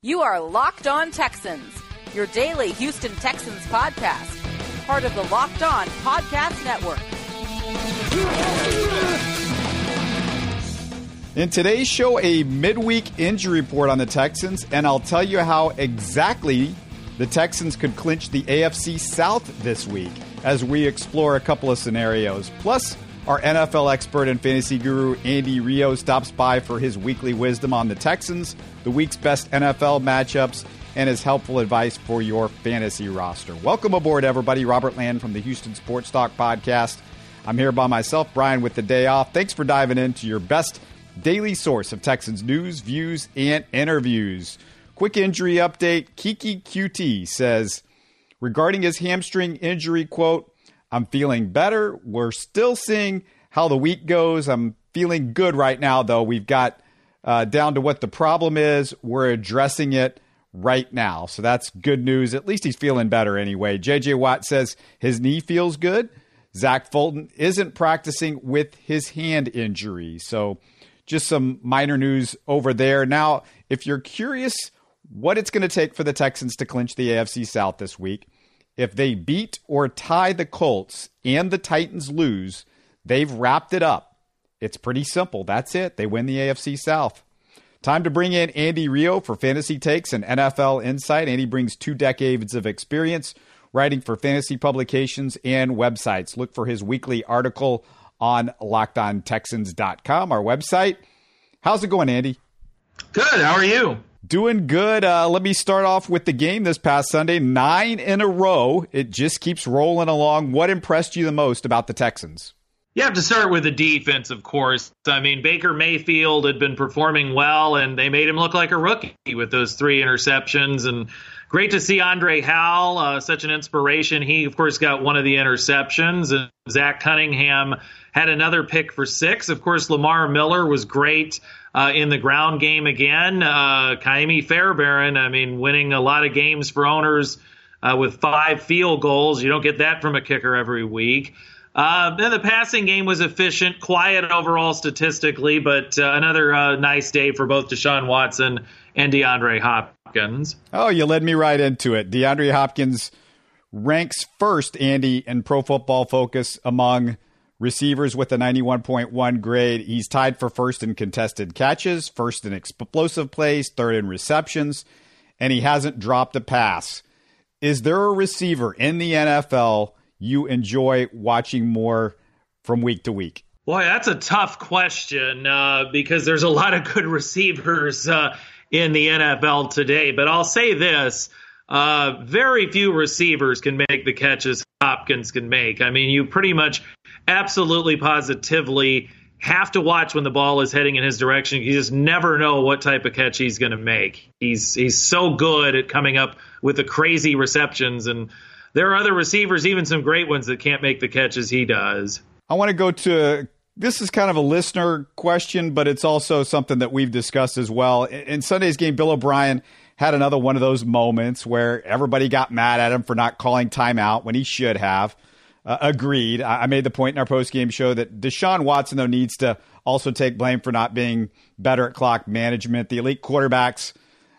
You are Locked On Texans, your daily Houston Texans podcast, part of the Locked On Podcast Network. In today's show, a midweek injury report on the Texans, and I'll tell you how exactly the Texans could clinch the AFC South this week as we explore a couple of scenarios. Plus, our NFL expert and fantasy guru Andy Rio stops by for his weekly wisdom on the Texans, the week's best NFL matchups, and his helpful advice for your fantasy roster. Welcome aboard, everybody. Robert Land from the Houston Sports Talk Podcast. I'm here by myself, Brian, with the day off. Thanks for diving into your best daily source of Texans news, views, and interviews. Quick injury update Keke Coutee says, regarding his hamstring injury, quote, I'm feeling better. We're still seeing how the week goes. I'm feeling good right now, though. We've got uh, down to what the problem is. We're addressing it right now. So that's good news. At least he's feeling better anyway. JJ Watt says his knee feels good. Zach Fulton isn't practicing with his hand injury. So just some minor news over there. Now, if you're curious what it's going to take for the Texans to clinch the AFC South this week, if they beat or tie the Colts and the Titans lose, they've wrapped it up. It's pretty simple. That's it. They win the AFC South. Time to bring in Andy Rio for fantasy takes and NFL insight. Andy brings two decades of experience writing for fantasy publications and websites. Look for his weekly article on lockedontexans.com, our website. How's it going, Andy? Good. How are you? Doing good. Uh, let me start off with the game this past Sunday. Nine in a row. It just keeps rolling along. What impressed you the most about the Texans? You have to start with the defense, of course. I mean, Baker Mayfield had been performing well, and they made him look like a rookie with those three interceptions. And great to see Andre Hal, uh, such an inspiration. He, of course, got one of the interceptions, and Zach Cunningham had another pick for six. Of course, Lamar Miller was great uh, in the ground game again. Uh, Ka'imi Fairbairn, I mean, winning a lot of games for owners uh, with five field goals. You don't get that from a kicker every week. Uh, then the passing game was efficient, quiet overall statistically, but uh, another uh, nice day for both Deshaun Watson and DeAndre Hopkins. Oh, you led me right into it. DeAndre Hopkins ranks first, Andy, in Pro Football Focus among receivers with a 91.1 grade. He's tied for first in contested catches, first in explosive plays, third in receptions, and he hasn't dropped a pass. Is there a receiver in the NFL you enjoy watching more from week to week? Boy, that's a tough question uh, because there's a lot of good receivers uh, in the NFL today. But I'll say this uh, very few receivers can make the catches Hopkins can make. I mean, you pretty much absolutely positively have to watch when the ball is heading in his direction. You just never know what type of catch he's going to make. He's he's so good at coming up with the crazy receptions, and there are other receivers, even some great ones, that can't make the catches he does. I want to go to this is kind of a listener question, but it's also something that we've discussed as well. In Sunday's game, Bill O'Brien had another one of those moments where everybody got mad at him for not calling timeout when he should have. Uh, agreed. I, I made the point in our post game show that Deshaun Watson though needs to also take blame for not being better at clock management. The elite quarterbacks,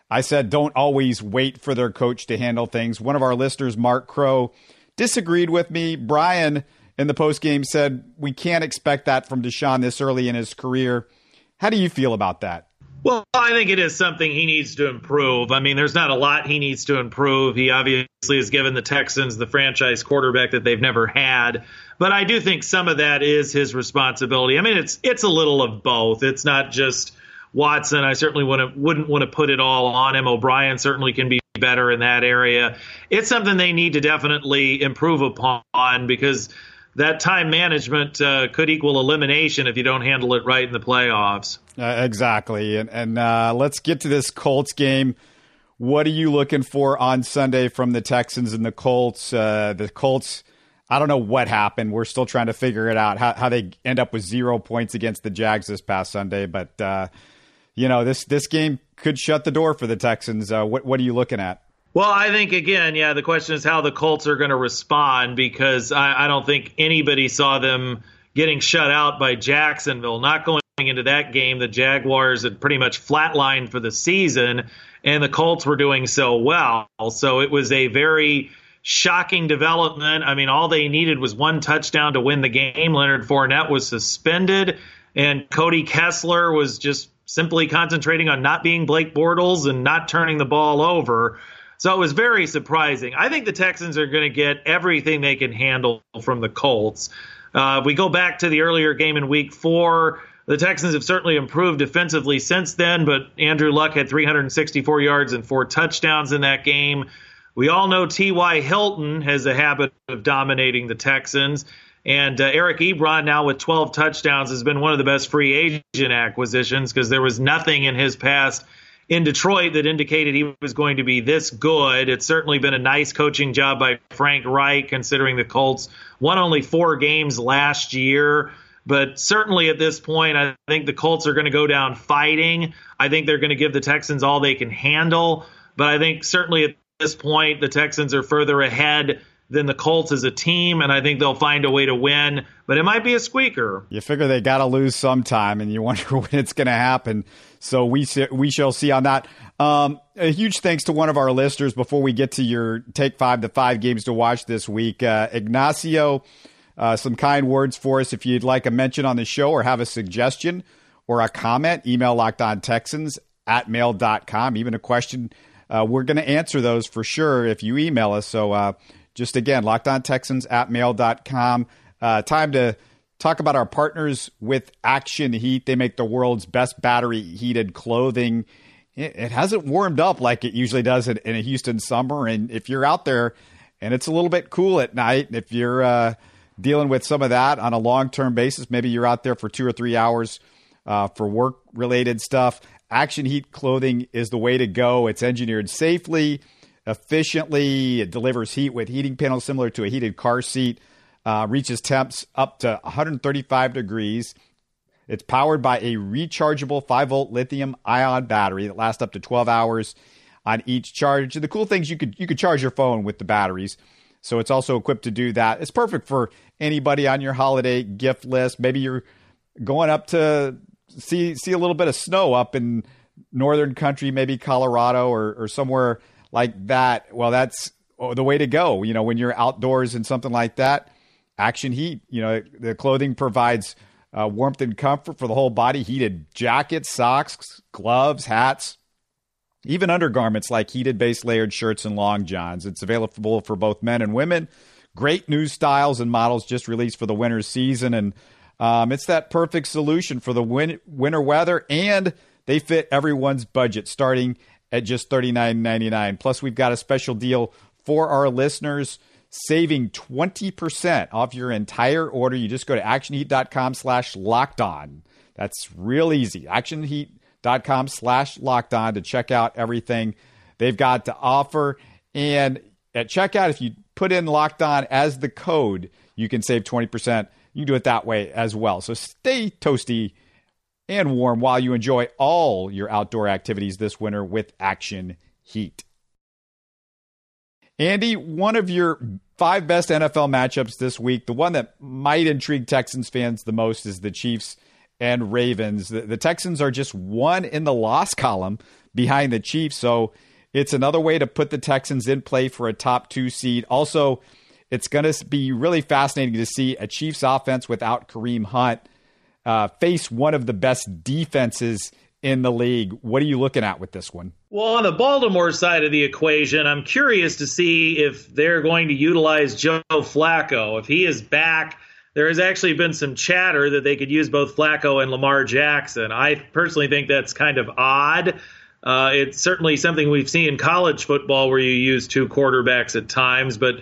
I said, don't always wait for their coach to handle things. One of our listeners, Mark Crow, disagreed with me. Brian in the post game said we can't expect that from Deshaun this early in his career. How do you feel about that? Well, I think it is something he needs to improve. I mean, there's not a lot he needs to improve. He obviously has given the Texans the franchise quarterback that they've never had. But I do think some of that is his responsibility. I mean, it's it's a little of both. It's not just Watson. I certainly wouldn't wouldn't want to put it all on him. O'Brien certainly can be better in that area. It's something they need to definitely improve upon because that time management uh, could equal elimination if you don't handle it right in the playoffs. Uh, exactly. And, and uh, let's get to this Colts game. What are you looking for on Sunday from the Texans and the Colts? Uh, the Colts, I don't know what happened. We're still trying to figure it out how, how they end up with zero points against the Jags this past Sunday. But, uh, you know, this, this game could shut the door for the Texans. Uh, what, what are you looking at? Well, I think again, yeah, the question is how the Colts are going to respond because I, I, don't think anybody saw them getting shut out by Jacksonville, not going into that game, the Jaguars had pretty much flatlined for the season, and the Colts were doing so well. So it was a very shocking development. I mean, all they needed was one touchdown to win the game. Leonard Fournette was suspended, and Cody Kessler was just simply concentrating on not being Blake Bortles and not turning the ball over. So it was very surprising. I think the Texans are going to get everything they can handle from the Colts. Uh, we go back to the earlier game in week four. The Texans have certainly improved defensively since then, but Andrew Luck had 364 yards and four touchdowns in that game. We all know T.Y. Hilton has a habit of dominating the Texans. And uh, Eric Ebron, now with 12 touchdowns, has been one of the best free agent acquisitions because there was nothing in his past in Detroit that indicated he was going to be this good. It's certainly been a nice coaching job by Frank Reich, considering the Colts won only four games last year. But certainly at this point, I think the Colts are going to go down fighting. I think they're going to give the Texans all they can handle. But I think certainly at this point, the Texans are further ahead than the Colts as a team, and I think they'll find a way to win. But it might be a squeaker. You figure they got to lose sometime, and you wonder when it's going to happen. So we we shall see on that. Um, a huge thanks to one of our listeners before we get to your take five, the five games to watch this week. Uh, Ignacio, uh, some kind words for us. If you'd like a mention on the show or have a suggestion or a comment, email locked on Texans at mail.com. Even a question, uh, we're going to answer those for sure if you email us. So uh, just again, locked on Texans at mail.com. Uh, time to talk about our partners with Action Heat. They make the world's best battery heated clothing. It, it hasn't warmed up like it usually does in, in, a Houston summer. And if you're out there and it's a little bit cool at night, if you're uh, dealing with some of that on a long term basis, maybe you're out there for two or three hours uh, for work related stuff. Action Heat clothing is the way to go. It's engineered safely, efficiently. It delivers heat with heating panels similar to a heated car seat uh, reaches temps up to 135 degrees. It's powered by a rechargeable 5 volt lithium ion battery that lasts up to 12 hours on each charge. And the cool things you could you could charge your phone with the batteries. So it's also equipped to do that. It's perfect for anybody on your holiday gift list. Maybe you're going up to see see a little bit of snow up in northern country, maybe Colorado or, or somewhere like that. Well, that's the way to go. You know, when you're outdoors and something like that Action Heat. You know, the clothing provides uh, warmth and comfort for the whole body. Heated jackets, socks, gloves, hats, even undergarments like heated base layered shirts and long johns. It's available for both men and women. Great new styles and models just released for the winter season, and um, it's that perfect solution for the win- winter weather, and they fit everyone's budget, starting at just thirty nine ninety nine. Plus, we've got a special deal for our listeners saving 20% off your entire order. You just go to actionheat.com slash locked on. That's real easy. Actionheat.com slash locked on to check out everything they've got to offer. And at checkout, if you put in locked on as the code, you can save 20%. You can do it that way as well. So stay toasty and warm while you enjoy all your outdoor activities this winter with Action Heat. Andy, one of your five best NFL matchups this week, the one that might intrigue Texans fans the most is the Chiefs and Ravens. The, the Texans are just one in the loss column behind the Chiefs, so it's another way to put the Texans in play for a top two seed. Also, it's going to be really fascinating to see a Chiefs offense without Kareem Hunt uh, face one of the best defenses in the league. What are you looking at with this one? Well, on the Baltimore side of the equation, I'm curious to see if they're going to utilize Joe Flacco. If he is back, there has actually been some chatter that they could use both Flacco and Lamar Jackson. I personally think that's kind of odd. Uh, it's certainly something we've seen in college football where you use two quarterbacks at times, but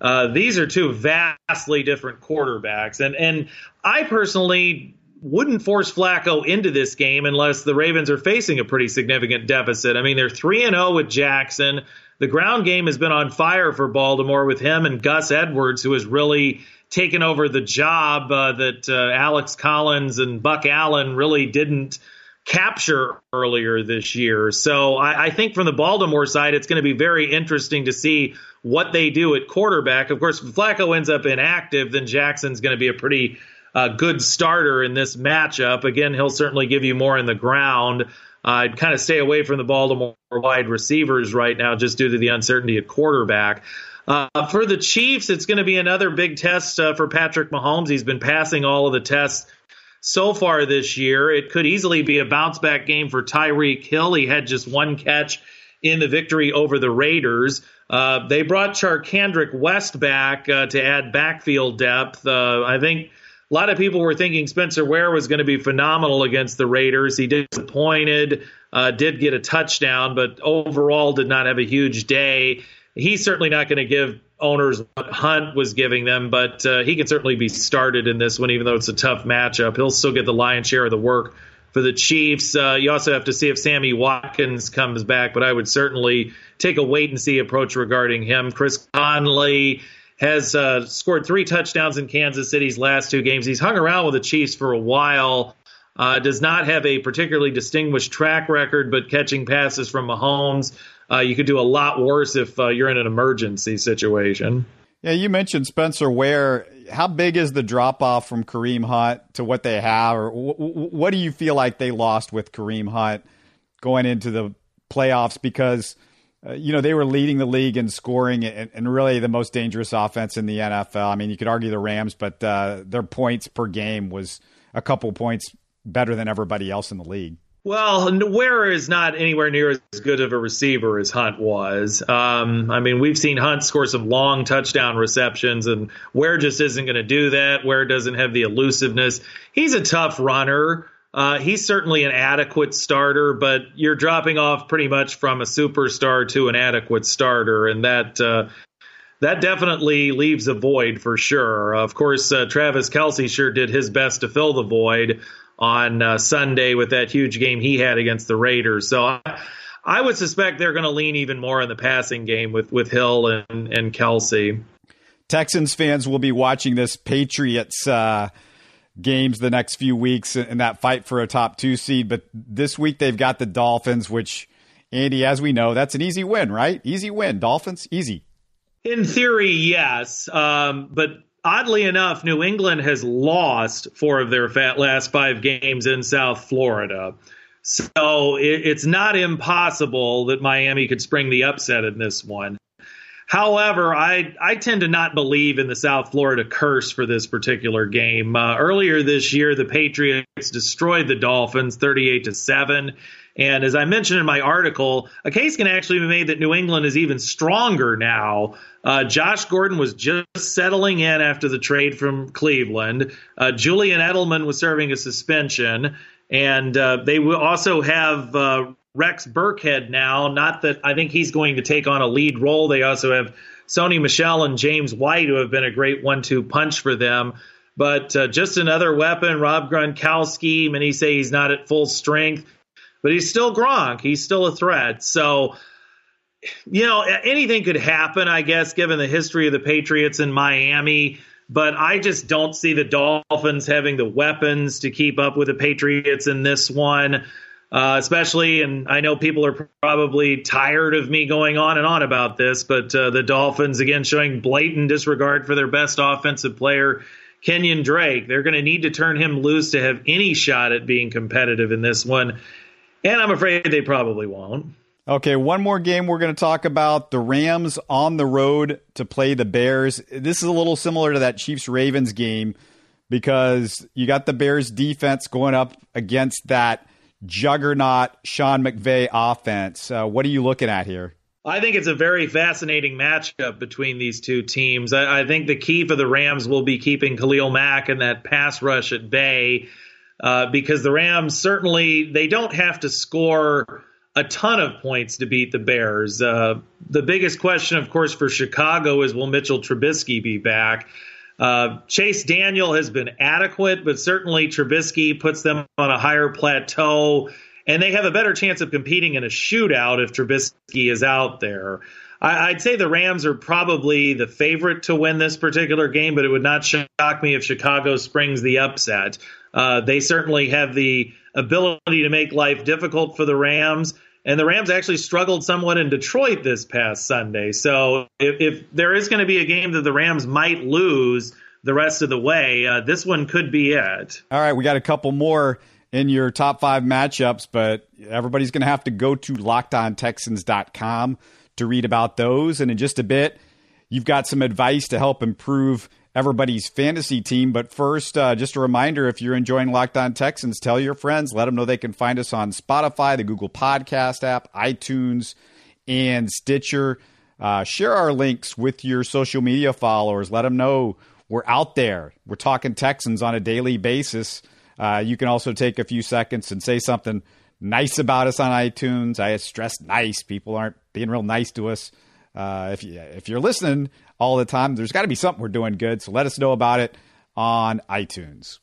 uh, these are two vastly different quarterbacks. And and I personally wouldn't force Flacco into this game unless the Ravens are facing a pretty significant deficit. I mean, they're 3 and 0 with Jackson. The ground game has been on fire for Baltimore with him and Gus Edwards, who has really taken over the job uh, that uh, Alex Collins and Buck Allen really didn't capture earlier this year. So I, I think from the Baltimore side, it's going to be very interesting to see what they do at quarterback. Of course, if Flacco ends up inactive, then Jackson's going to be a pretty uh, good starter in this matchup. Again, he'll certainly give you more in the ground. I'd kind of stay away from the Baltimore wide receivers right now just due to the uncertainty at quarterback. Uh, for the Chiefs, it's going to be another big test uh, for Patrick Mahomes. He's been passing all of the tests so far this year. It could easily be a bounce back game for Tyreek Hill. He had just one catch in the victory over the Raiders. Uh, they brought Charcandrick West back uh, to add backfield depth. Uh, I think a lot of people were thinking Spencer Ware was going to be phenomenal against the Raiders. He disappointed, uh, did get a touchdown, but overall did not have a huge day. He's certainly not going to give owners what Hunt was giving them, but uh, he can certainly be started in this one, even though it's a tough matchup. He'll still get the lion's share of the work for the Chiefs. Uh, you also have to see if Sammy Watkins comes back, but I would certainly take a wait and see approach regarding him. Chris Conley has uh, scored three touchdowns in Kansas City's last two games. He's hung around with the Chiefs for a while. Uh, does not have a particularly distinguished track record, but catching passes from Mahomes. Uh, you could do a lot worse if uh, you're in an emergency situation. Yeah, you mentioned Spencer Ware. How big is the drop off from Kareem Hunt to what they have, or w- w- what do you feel like they lost with Kareem Hunt going into the playoffs? Because uh, you know, they were leading the league in scoring and, and, really the most dangerous offense in the NFL. I mean, you could argue the Rams, but uh, their points per game was a couple points better than everybody else in the league. Well, Ware is not anywhere near as good of a receiver as Hunt was. Um, I mean, we've seen Hunt score some long touchdown receptions, and Ware just isn't going to do that. Ware doesn't have the elusiveness. He's a tough runner. Uh, he's certainly an adequate starter, but you're dropping off pretty much from a superstar to an adequate starter, and that uh, that definitely leaves a void for sure. Of course, uh, Travis Kelce sure did his best to fill the void on uh, Sunday with that huge game he had against the Raiders. So I, I would suspect they're going to lean even more in the passing game with with Hill and and Kelce. Texans fans will be watching this Patriots uh, games the next few weeks in that fight for a top two seed. But this week they've got the Dolphins, which, Andy, as we know, that's an easy win, right? Easy win. Dolphins, easy. In theory, yes. Um, but oddly enough, New England has lost four of their last five games in South Florida. So it, it's not impossible that Miami could spring the upset in this one. However, I, I tend to not believe in the South Florida curse for this particular game. Uh, earlier this year, the Patriots destroyed the Dolphins 38 to 7. And as I mentioned in my article, a case can actually be made that New England is even stronger now. Uh, Josh Gordon was just settling in after the trade from Cleveland. Uh, Julian Edelman was serving a suspension. And uh, they will also have uh, Rex Burkhead now. Not that I think he's going to take on a lead role. They also have Sony Michel and James White, who have been a great one-two punch for them. But uh, just another weapon. Rob Gronkowski, many say he's not at full strength, but he's still Gronk. He's still a threat. So, you know, anything could happen, I guess, given the history of the Patriots in Miami. But I just don't see the Dolphins having the weapons to keep up with the Patriots in this one uh, especially, and I know people are probably tired of me going on and on about this, but uh, the Dolphins, again, showing blatant disregard for their best offensive player, Kenyon Drake. They're going to need to turn him loose to have any shot at being competitive in this one. And I'm afraid they probably won't. Okay, one more game we're going to talk about the Rams on the road to play the Bears. This is a little similar to that Chiefs Ravens game because you got the Bears defense going up against that juggernaut Sean McVay offense. Uh, what are you looking at here? I think it's a very fascinating matchup between these two teams. I, I, think the key for the Rams will be keeping Khalil Mack and that pass rush at bay, uh, because the Rams certainly they don't have to score a ton of points to beat the Bears. Uh, the biggest question, of course, for Chicago is will Mitchell Trubisky be back? Uh, Chase Daniel has been adequate, but certainly Trubisky puts them on a higher plateau, and they have a better chance of competing in a shootout if Trubisky is out there. I, would say the Rams are probably the favorite to win this particular game, but it would not shock me if Chicago springs the upset. Uh, they certainly have the ability to make life difficult for the Rams. And the Rams actually struggled somewhat in Detroit this past Sunday. So if, if there is going to be a game that the Rams might lose, the rest of the way. Uh, this one could be it. All right, we got a couple more in your top five matchups, but everybody's going to have to go to lockedontexans.com to read about those. And in just a bit, you've got some advice to help improve everybody's fantasy team. But first, uh, just a reminder if you're enjoying Locked On Texans, tell your friends, let them know they can find us on Spotify, the Google Podcast app, iTunes, and Stitcher. Uh, share our links with your social media followers. Let them know we're out there. We're talking Texans on a daily basis. Uh, you can also take a few seconds and say something nice about us on iTunes. I stress nice. People aren't being real nice to us. Uh, if you, if you're listening all the time, there's got to be something we're doing good. So let us know about it on iTunes.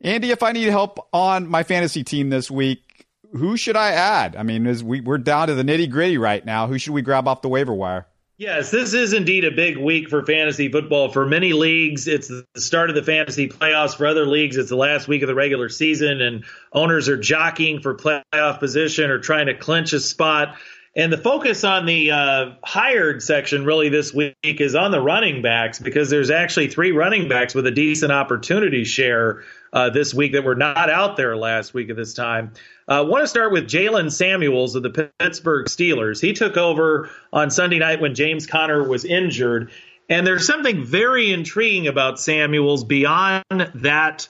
Andy, if I need help on my fantasy team this week, who should I add? I mean, we, we're down to the nitty gritty right now. Who should we grab off the waiver wire? Yes, this is indeed a big week for fantasy football. For many leagues, it's the start of the fantasy playoffs. For other leagues, it's the last week of the regular season, and owners are jockeying for playoff position or trying to clinch a spot. And the focus on the uh, hired section really this week is on the running backs because there's actually three running backs with a decent opportunity share uh, this week that were not out there last week at this time. I uh, want to start with Jaylen Samuels of the Pittsburgh Steelers. He took over on Sunday night when James Conner was injured. And there's something very intriguing about Samuels beyond that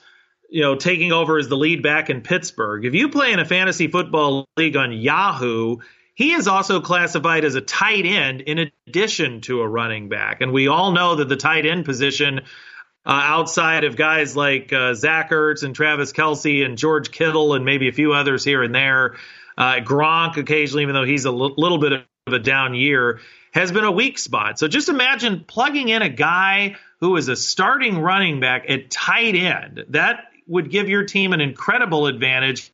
you know, taking over as the lead back in Pittsburgh. If you play in a fantasy football league on Yahoo, he is also classified as a tight end in addition to a running back. And we all know that the tight end position, uh, outside of guys like uh, Zach Ertz and Travis Kelce and George Kittle and maybe a few others here and there, uh, Gronk occasionally, even though he's a l- little bit of a down year, has been a weak spot. So just imagine plugging in a guy who is a starting running back at tight end. That would give your team an incredible advantage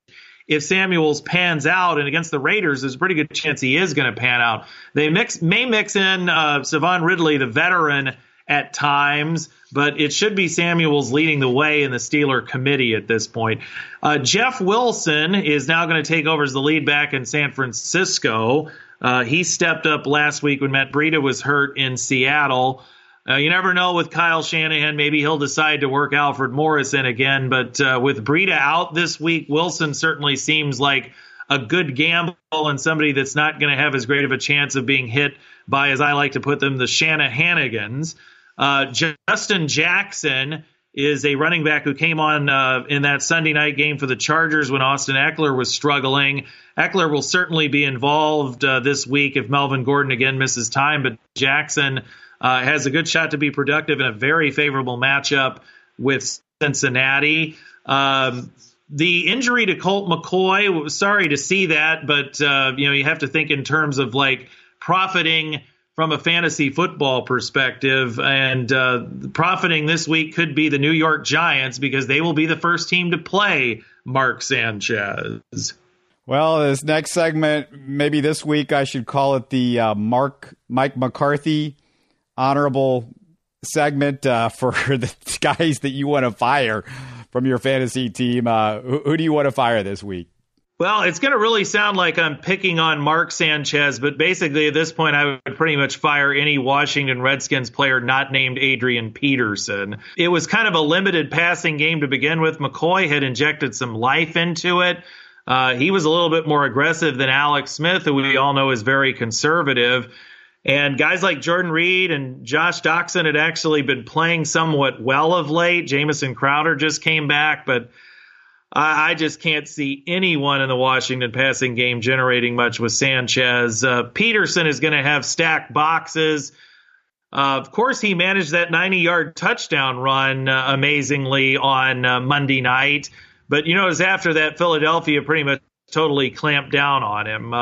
if Samuels pans out, and against the Raiders, there's a pretty good chance he is going to pan out. They mix may mix in uh, Stevan Ridley, the veteran, at times, but it should be Samuels leading the way in the Steeler committee at this point. Uh, Jeff Wilson is now going to take over as the lead back in San Francisco. Uh, he stepped up last week when Matt Breida was hurt in Seattle. Uh, you never know with Kyle Shanahan. Maybe he'll decide to work Alfred Morris in again. But uh, with Breida out this week, Wilson certainly seems like a good gamble and somebody that's not going to have as great of a chance of being hit by, as I like to put them, the Shanahanigans. Uh, Justin Jackson is a running back who came on uh, in that Sunday night game for the Chargers when Austin Ekeler was struggling. Ekeler will certainly be involved uh, this week if Melvin Gordon again misses time, but Jackson uh, has a good shot to be productive in a very favorable matchup with Cincinnati. Um, the injury to Colt McCoy, sorry to see that, but uh, you know you have to think in terms of like profiting from a fantasy football perspective, and uh, profiting this week could be the New York Giants because they will be the first team to play Mark Sanchez. Well, this next segment, maybe this week I should call it the uh, Mark Mike McCarthy honorable segment uh, for the guys that you want to fire from your fantasy team. Uh, who, who do you want to fire this week? Well, it's going to really sound like I'm picking on Mark Sanchez, but basically at this point, I would pretty much fire any Washington Redskins player not named Adrian Peterson. It was kind of a limited passing game to begin with. McCoy had injected some life into it. Uh, he was a little bit more aggressive than Alex Smith, who we all know is very conservative. And guys like Jordan Reed and Josh Doctson had actually been playing somewhat well of late. Jamison Crowder just came back, but I, I just can't see anyone in the Washington passing game generating much with Sanchez. Uh, Peterson is going to have stacked boxes. Uh, of course, he managed that 90 yard touchdown run uh, amazingly on uh, Monday night. But you notice after that, Philadelphia pretty much totally clamped down on him.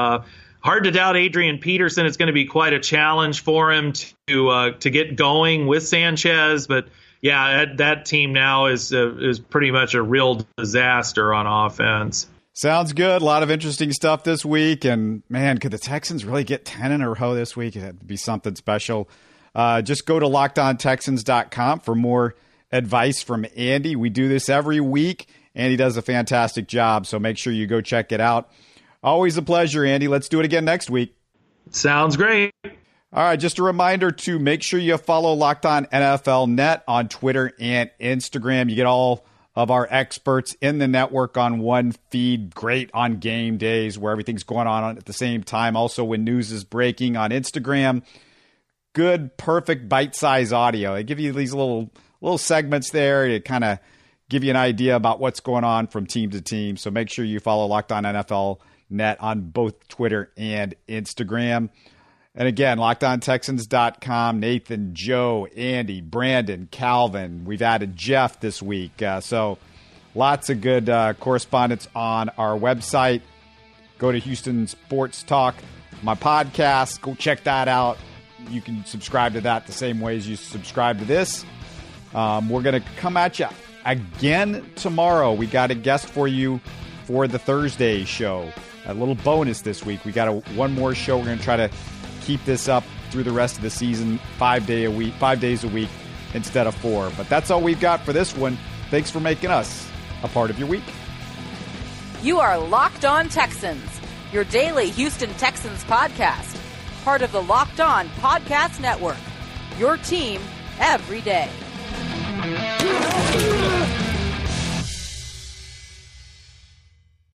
Hard to doubt Adrian Peterson. It's going to be quite a challenge for him to uh, to get going with Sanchez. But yeah, that, that team now is uh, is pretty much a real disaster on offense. Sounds good. A lot of interesting stuff this week. And man, could the Texans really get 10 in a row this week? It'd be something special. Uh, just go to lockedontexans.com for more advice from Andy. We do this every week. Andy does a fantastic job. So make sure you go check it out. Always a pleasure, Andy. Let's do it again next week. Sounds great. All right, just a reminder to make sure you follow Locked On NFL Net on Twitter and Instagram. You get all of our experts in the network on one feed. Great on game days where everything's going on at the same time. Also, when news is breaking on Instagram. Good, perfect bite size audio. They give you these little little segments there to kind of give you an idea about what's going on from team to team. So make sure you follow Locked On NFL Net on both Twitter and Instagram. And again, lockedontexans.com, Nathan, Joe, Andy, Brandon, Calvin. We've added Jeff this week. Uh, so lots of good uh, correspondence on our website. Go to Houston Sports Talk, my podcast. Go check that out. You can subscribe to that the same way as you subscribe to this. Um, we're going to come at you again tomorrow. We got a guest for you for the Thursday show. A little bonus this week. We got a, one more show. We're going to try to keep this up through the rest of the season, five day a week, five days a week instead of four. But that's all we've got for this one. Thanks for making us a part of your week. You are Locked On Texans, your daily Houston Texans podcast, part of the Locked On Podcast Network. Your team every day.